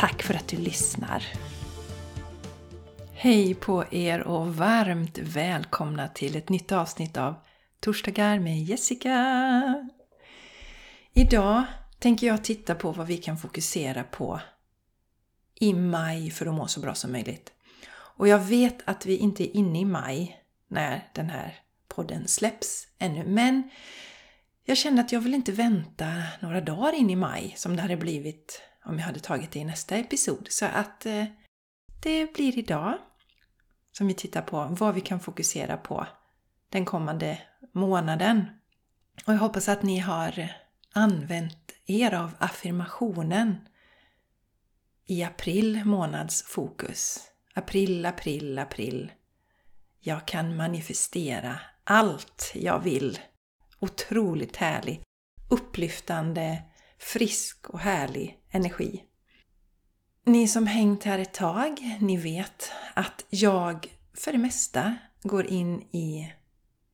Tack för att du lyssnar! Hej på er och varmt välkomna till ett nytt avsnitt av Torsdagar med Jessica! Idag tänker jag titta på vad vi kan fokusera på i maj för att må så bra som möjligt. Och jag vet att vi inte är inne i maj när den här podden släpps ännu, men jag kände att jag vill inte vänta några dagar in i maj som det hade blivit om jag hade tagit det i nästa episod. Så att eh, det blir idag som vi tittar på vad vi kan fokusera på den kommande månaden. Och jag hoppas att ni har använt er av affirmationen i april månads fokus. April, april, april. Jag kan manifestera allt jag vill. Otroligt härlig, upplyftande, frisk och härlig energi. Ni som hängt här ett tag, ni vet att jag för det mesta går in i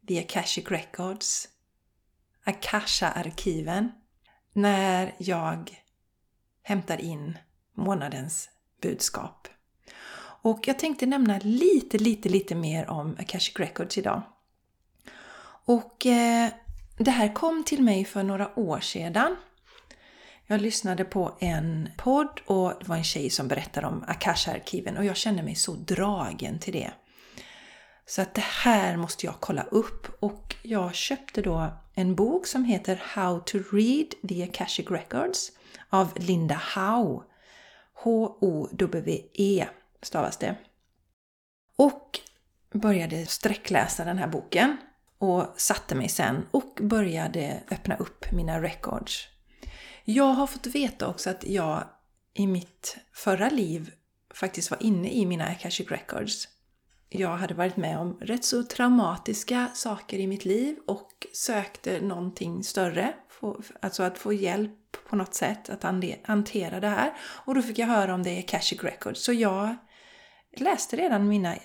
The Akashic Records, Akasha-arkiven, när jag hämtar in månadens budskap. Och jag tänkte nämna lite, lite, lite mer om Akashic Records idag. Och eh, det här kom till mig för några år sedan jag lyssnade på en podd och det var en tjej som berättade om Akasha-arkiven och jag kände mig så dragen till det. Så att det här måste jag kolla upp och jag köpte då en bok som heter How to read the Akashic Records av Linda Howe. H-O-W-E stavas det. Och började sträckläsa den här boken och satte mig sen och började öppna upp mina records jag har fått veta också att jag i mitt förra liv faktiskt var inne i mina Akashic Records. Jag hade varit med om rätt så traumatiska saker i mitt liv och sökte någonting större. Alltså att få hjälp på något sätt att hantera det här. Och då fick jag höra om det i Akashic Records. Så jag läste redan mina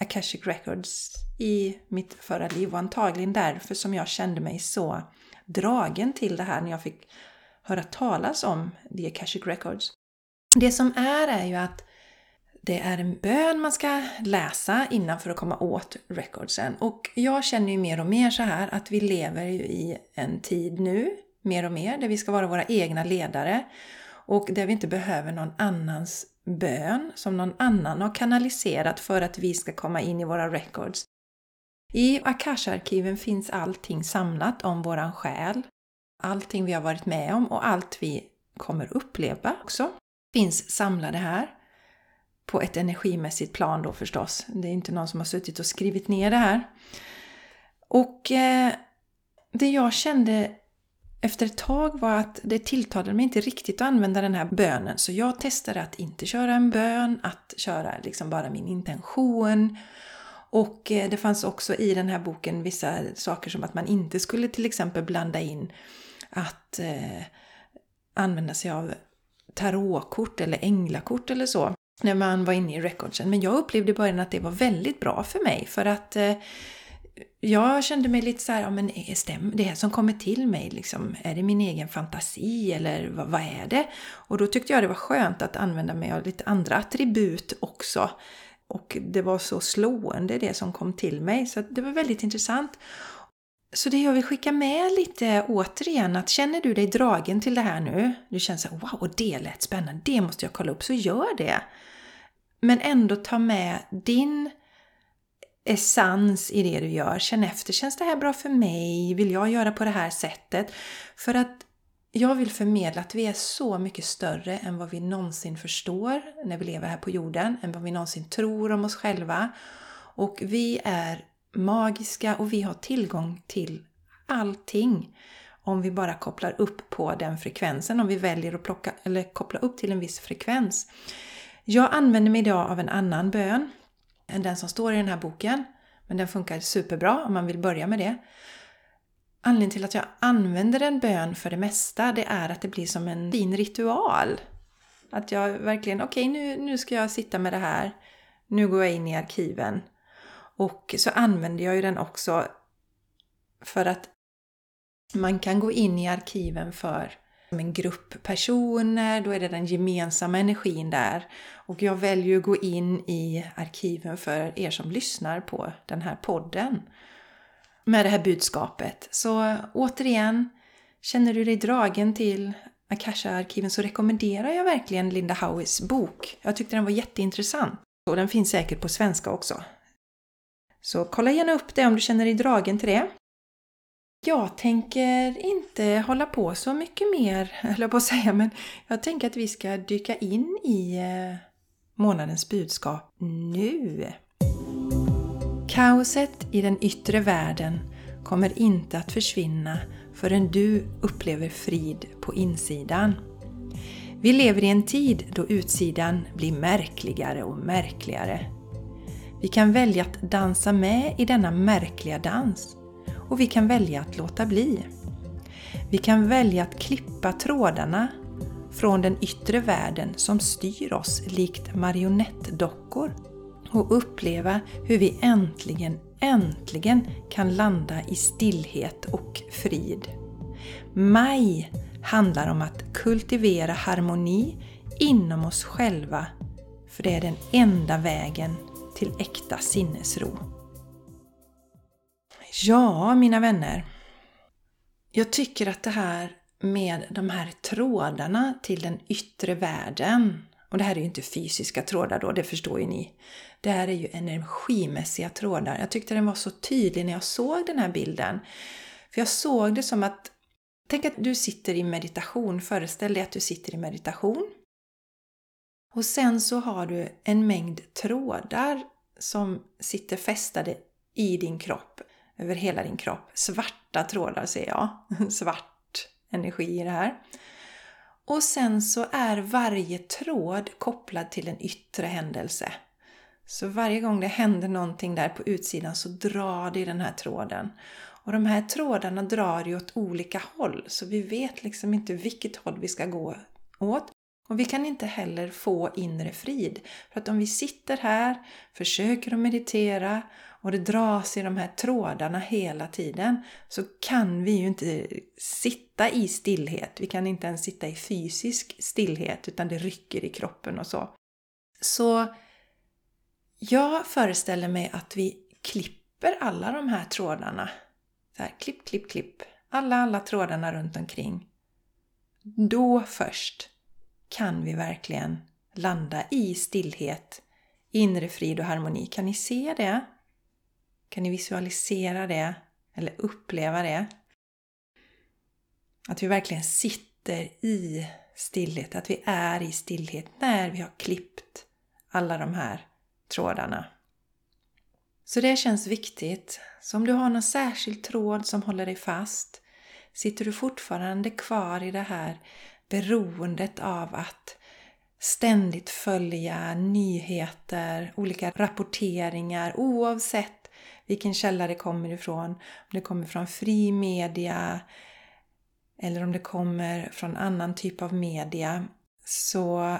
Akashic Records i mitt förra liv och antagligen därför som jag kände mig så dragen till det här när jag fick höra talas om The Akashic Records. Det som är är ju att det är en bön man ska läsa innan för att komma åt recordsen. Och jag känner ju mer och mer så här att vi lever ju i en tid nu, mer och mer, där vi ska vara våra egna ledare. Och där vi inte behöver någon annans bön som någon annan har kanaliserat för att vi ska komma in i våra records. I Akasha-arkiven finns allting samlat om våran själ, allting vi har varit med om och allt vi kommer uppleva också finns samlade här. På ett energimässigt plan då förstås. Det är inte någon som har suttit och skrivit ner det här. Och eh, det jag kände efter ett tag var att det tilltalade mig inte riktigt att använda den här bönen. Så jag testade att inte köra en bön, att köra liksom bara min intention. Och eh, det fanns också i den här boken vissa saker som att man inte skulle till exempel blanda in att eh, använda sig av tarotkort eller änglakort eller så när man var inne i recordsen. Men jag upplevde i början att det var väldigt bra för mig för att eh, jag kände mig lite så här, ja men är stäm, det här som kommer till mig, liksom, är det min egen fantasi eller vad, vad, är det? Och då tyckte jag det var skönt att använda mig av lite andra attribut också. Och det var så slående det som kom till mig, så det var väldigt intressant. Så det jag vill skicka med lite återigen, att känner du dig dragen till det här nu, du känner såhär wow, det lät spännande, det måste jag kolla upp, så gör det. Men ändå ta med din essens i det du gör. Känn efter, känns det här bra för mig? Vill jag göra på det här sättet? För att jag vill förmedla att vi är så mycket större än vad vi någonsin förstår när vi lever här på jorden, än vad vi någonsin tror om oss själva. Och vi är magiska och vi har tillgång till allting. om vi bara kopplar upp på den frekvensen, om vi väljer att plocka, eller koppla upp till en viss frekvens. Jag använder mig idag av en annan bön än den som står i den här boken. Men den funkar superbra om man vill börja med det. Anledningen till att jag använder en bön för det mesta, det är att det blir som en fin ritual. Att jag verkligen, okej okay, nu, nu ska jag sitta med det här. Nu går jag in i arkiven. Och så använder jag ju den också för att man kan gå in i arkiven för en grupp personer, då är det den gemensamma energin där. Och jag väljer att gå in i arkiven för er som lyssnar på den här podden med det här budskapet. Så återigen, känner du dig dragen till Akasha-arkiven så rekommenderar jag verkligen Linda Howies bok. Jag tyckte den var jätteintressant. Och den finns säkert på svenska också. Så kolla gärna upp det om du känner dig dragen till det. Jag tänker inte hålla på så mycket mer, eller på att säga, men jag tänker att vi ska dyka in i eh, månadens budskap nu. Kaoset i den yttre världen kommer inte att försvinna förrän du upplever frid på insidan. Vi lever i en tid då utsidan blir märkligare och märkligare. Vi kan välja att dansa med i denna märkliga dans och vi kan välja att låta bli. Vi kan välja att klippa trådarna från den yttre världen som styr oss likt marionettdockor och uppleva hur vi äntligen, äntligen kan landa i stillhet och frid. Maj handlar om att kultivera harmoni inom oss själva, för det är den enda vägen till äkta sinnesro. Ja, mina vänner. Jag tycker att det här med de här trådarna till den yttre världen, och det här är ju inte fysiska trådar då, det förstår ju ni. Det här är ju energimässiga trådar. Jag tyckte den var så tydlig när jag såg den här bilden. För jag såg det som att, tänk att du sitter i meditation, föreställ dig att du sitter i meditation. Och sen så har du en mängd trådar som sitter fästade i din kropp över hela din kropp. Svarta trådar ser jag. Svart energi i det här. Och sen så är varje tråd kopplad till en yttre händelse. Så varje gång det händer någonting där på utsidan så drar det i den här tråden. Och de här trådarna drar ju åt olika håll så vi vet liksom inte vilket håll vi ska gå åt. Och vi kan inte heller få inre frid. För att om vi sitter här, försöker att meditera och det dras i de här trådarna hela tiden så kan vi ju inte sitta i stillhet. Vi kan inte ens sitta i fysisk stillhet utan det rycker i kroppen och så. Så jag föreställer mig att vi klipper alla de här trådarna. Så här, klipp, klipp, klipp. Alla, alla trådarna runt omkring. Då först kan vi verkligen landa i stillhet, inre frid och harmoni. Kan ni se det? Kan ni visualisera det? Eller uppleva det? Att vi verkligen sitter i stillhet, att vi är i stillhet när vi har klippt alla de här trådarna. Så det känns viktigt. Så om du har någon särskild tråd som håller dig fast, sitter du fortfarande kvar i det här beroendet av att ständigt följa nyheter, olika rapporteringar oavsett vilken källa det kommer ifrån. Om det kommer från fri media eller om det kommer från annan typ av media. Så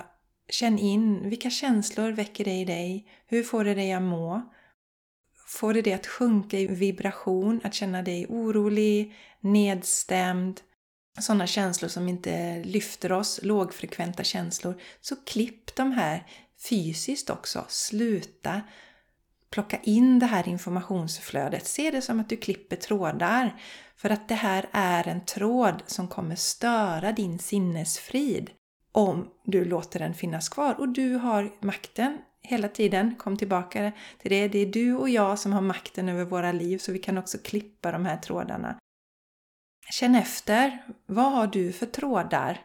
känn in vilka känslor väcker det i dig? Hur får det dig att må? Får det dig att sjunka i vibration, att känna dig orolig, nedstämd, sådana känslor som inte lyfter oss, lågfrekventa känslor, så klipp de här fysiskt också. Sluta plocka in det här informationsflödet. Se det som att du klipper trådar. För att det här är en tråd som kommer störa din sinnesfrid om du låter den finnas kvar. Och du har makten hela tiden. Kom tillbaka till det. Det är du och jag som har makten över våra liv så vi kan också klippa de här trådarna. Känn efter. Vad har du för trådar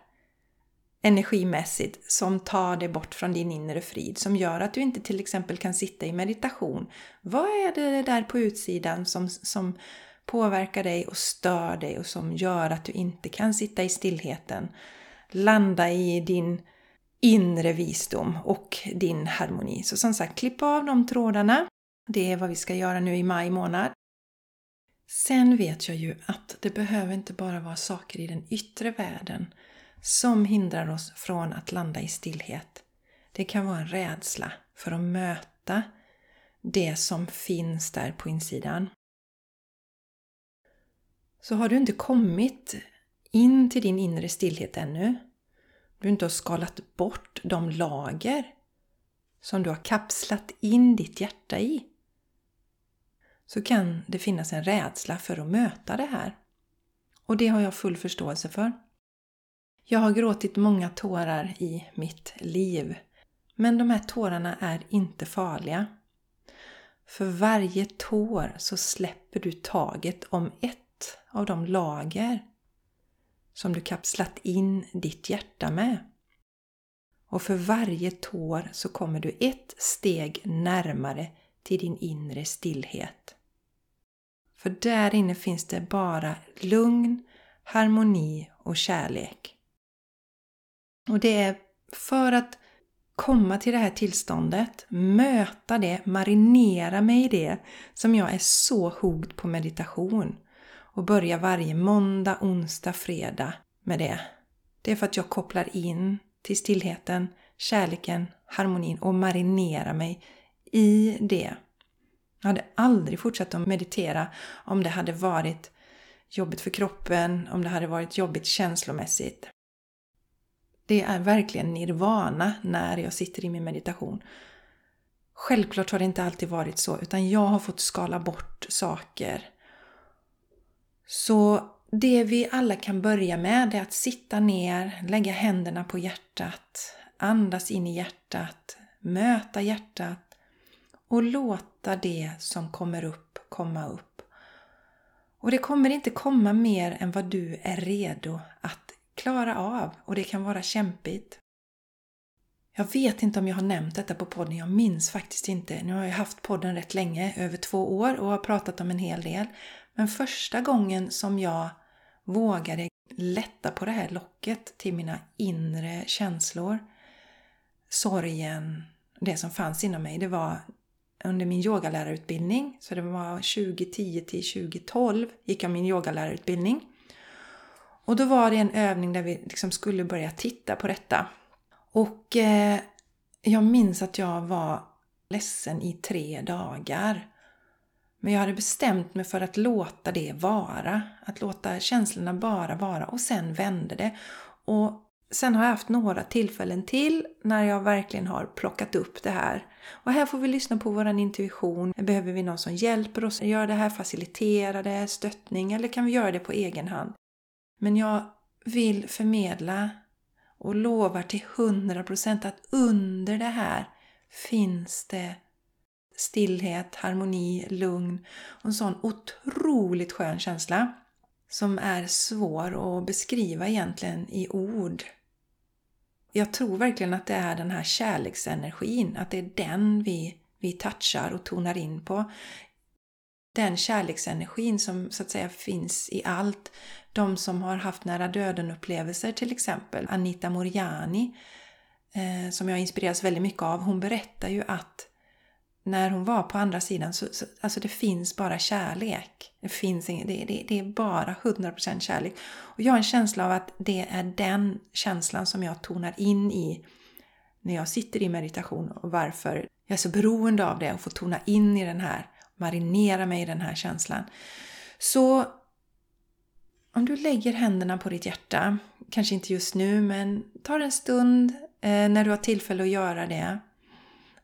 energimässigt som tar dig bort från din inre frid, som gör att du inte till exempel kan sitta i meditation. Vad är det där på utsidan som, som påverkar dig och stör dig och som gör att du inte kan sitta i stillheten. Landa i din inre visdom och din harmoni. Så som sagt, klipp av de trådarna. Det är vad vi ska göra nu i maj månad. Sen vet jag ju att det behöver inte bara vara saker i den yttre världen som hindrar oss från att landa i stillhet. Det kan vara en rädsla för att möta det som finns där på insidan. Så har du inte kommit in till din inre stillhet ännu, du inte har skalat bort de lager som du har kapslat in ditt hjärta i, så kan det finnas en rädsla för att möta det här. Och det har jag full förståelse för. Jag har gråtit många tårar i mitt liv. Men de här tårarna är inte farliga. För varje tår så släpper du taget om ett av de lager som du kapslat in ditt hjärta med. Och för varje tår så kommer du ett steg närmare till din inre stillhet. För där inne finns det bara lugn, harmoni och kärlek. Och det är för att komma till det här tillståndet, möta det, marinera mig i det som jag är så hugd på meditation och börja varje måndag, onsdag, fredag med det. Det är för att jag kopplar in till stillheten, kärleken, harmonin och marinerar mig i det. Jag hade aldrig fortsatt att meditera om det hade varit jobbigt för kroppen, om det hade varit jobbigt känslomässigt. Det är verkligen nirvana när jag sitter i min meditation. Självklart har det inte alltid varit så, utan jag har fått skala bort saker. Så det vi alla kan börja med är att sitta ner, lägga händerna på hjärtat, andas in i hjärtat, möta hjärtat och låta det som kommer upp komma upp. Och det kommer inte komma mer än vad du är redo att klara av och det kan vara kämpigt. Jag vet inte om jag har nämnt detta på podden, jag minns faktiskt inte. Nu har jag haft podden rätt länge, över två år och har pratat om en hel del. Men första gången som jag vågade lätta på det här locket till mina inre känslor, sorgen, det som fanns inom mig, det var under min yogalärarutbildning. Så det var 2010 till 2012 gick jag min yogalärarutbildning. Och då var det en övning där vi liksom skulle börja titta på detta. Och eh, jag minns att jag var ledsen i tre dagar. Men jag hade bestämt mig för att låta det vara. Att låta känslorna bara vara och sen vände det. Och sen har jag haft några tillfällen till när jag verkligen har plockat upp det här. Och här får vi lyssna på vår intuition. Behöver vi någon som hjälper oss att göra det här, facilitera det, stöttning eller kan vi göra det på egen hand? Men jag vill förmedla och lovar till 100% att under det här finns det stillhet, harmoni, lugn och en sån otroligt skön känsla som är svår att beskriva egentligen i ord. Jag tror verkligen att det är den här kärleksenergin, att det är den vi, vi touchar och tonar in på. Den kärleksenergin som så att säga finns i allt. De som har haft nära döden-upplevelser till exempel, Anita Moriani, eh, som jag inspireras väldigt mycket av, hon berättar ju att när hon var på andra sidan så, så alltså det finns bara kärlek. Det, finns ing, det, det, det är bara 100% kärlek. Och jag har en känsla av att det är den känslan som jag tonar in i när jag sitter i meditation och varför jag är så beroende av det och får tona in i den här, marinera mig i den här känslan. Så om du lägger händerna på ditt hjärta, kanske inte just nu men ta en stund eh, när du har tillfälle att göra det.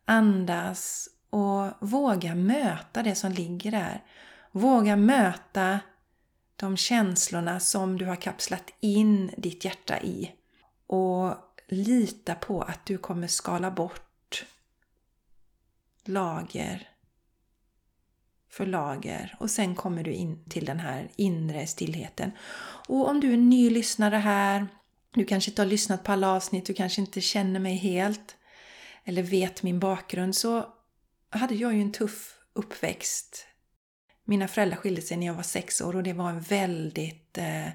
Andas och våga möta det som ligger där. Våga möta de känslorna som du har kapslat in ditt hjärta i. Och lita på att du kommer skala bort lager för lager och sen kommer du in till den här inre stillheten. Och om du är ny lyssnare här, du kanske inte har lyssnat på alla avsnitt, du kanske inte känner mig helt eller vet min bakgrund så hade jag ju en tuff uppväxt. Mina föräldrar skilde sig när jag var sex år och det var en väldigt eh,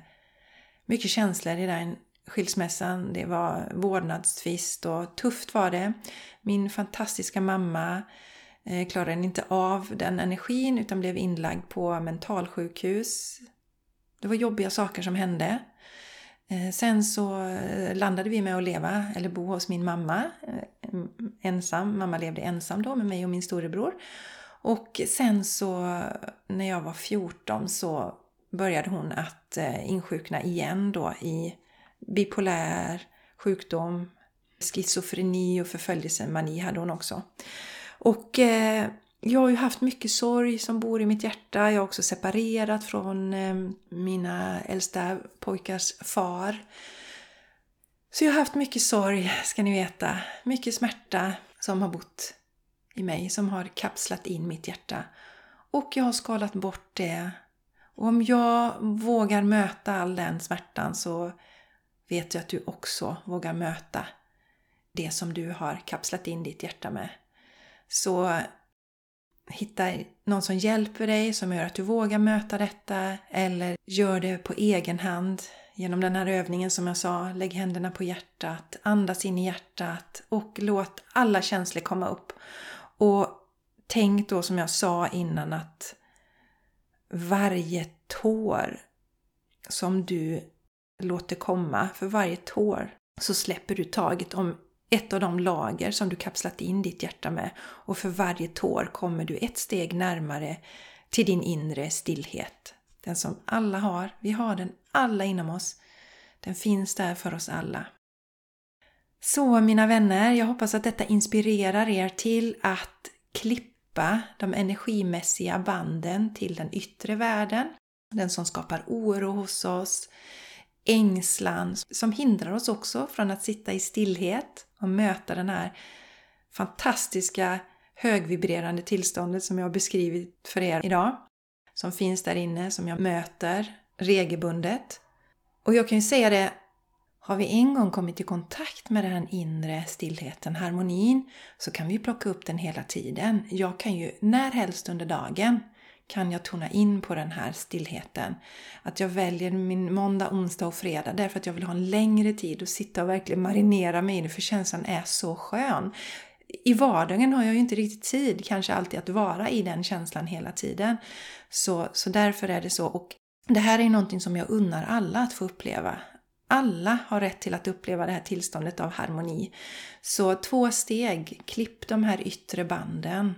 mycket känslor i den skilsmässan. Det var vårdnadstvist och tufft var det. Min fantastiska mamma eh, klarade inte av den energin utan blev inlagd på mentalsjukhus. Det var jobbiga saker som hände. Eh, sen så eh, landade vi med att leva eller bo hos min mamma. Eh, ensam. Mamma levde ensam då med mig och min storebror. Och sen så när jag var 14 så började hon att insjukna igen då i bipolär sjukdom, schizofreni och förföljelsemani hade hon också. Och jag har ju haft mycket sorg som bor i mitt hjärta. Jag har också separerat från ehm, mina äldsta pojkars far. Så jag har haft mycket sorg, ska ni veta. Mycket smärta som har bott i mig, som har kapslat in mitt hjärta. Och jag har skalat bort det. Och om jag vågar möta all den smärtan så vet jag att du också vågar möta det som du har kapslat in ditt hjärta med. Så hitta någon som hjälper dig, som gör att du vågar möta detta eller gör det på egen hand genom den här övningen som jag sa. Lägg händerna på hjärtat, andas in i hjärtat och låt alla känslor komma upp. Och tänk då som jag sa innan att varje tår som du låter komma, för varje tår så släpper du taget om ett av de lager som du kapslat in ditt hjärta med och för varje tår kommer du ett steg närmare till din inre stillhet. Den som alla har. Vi har den alla inom oss. Den finns där för oss alla. Så mina vänner, jag hoppas att detta inspirerar er till att klippa de energimässiga banden till den yttre världen. Den som skapar oro hos oss, ängslan som hindrar oss också från att sitta i stillhet och möta den här fantastiska högvibrerande tillståndet som jag har beskrivit för er idag. Som finns där inne, som jag möter regelbundet. Och jag kan ju säga det, har vi en gång kommit i kontakt med den inre stillheten, harmonin, så kan vi plocka upp den hela tiden. Jag kan ju när helst under dagen kan jag tona in på den här stillheten. Att jag väljer min måndag, onsdag och fredag därför att jag vill ha en längre tid och sitta och verkligen marinera mig i det för känslan är så skön. I vardagen har jag ju inte riktigt tid kanske alltid att vara i den känslan hela tiden. Så, så därför är det så. Och det här är någonting som jag unnar alla att få uppleva. Alla har rätt till att uppleva det här tillståndet av harmoni. Så två steg, klipp de här yttre banden,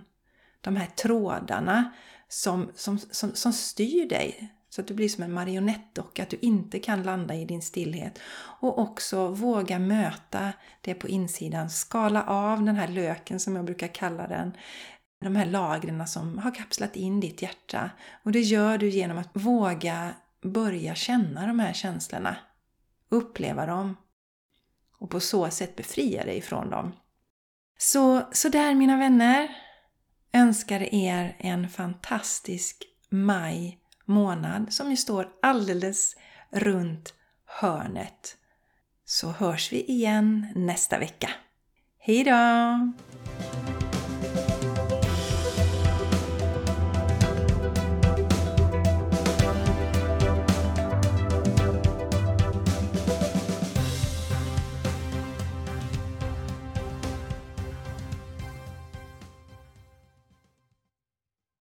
de här trådarna som, som, som, som styr dig. Så att du blir som en marionettdocka, att du inte kan landa i din stillhet. Och också våga möta det på insidan. Skala av den här löken som jag brukar kalla den. De här lagren som har kapslat in ditt hjärta. Och det gör du genom att våga börja känna de här känslorna. Uppleva dem. Och på så sätt befria dig från dem. Så, så där mina vänner önskar er en fantastisk maj månad som ju står alldeles runt hörnet. Så hörs vi igen nästa vecka. Hejdå!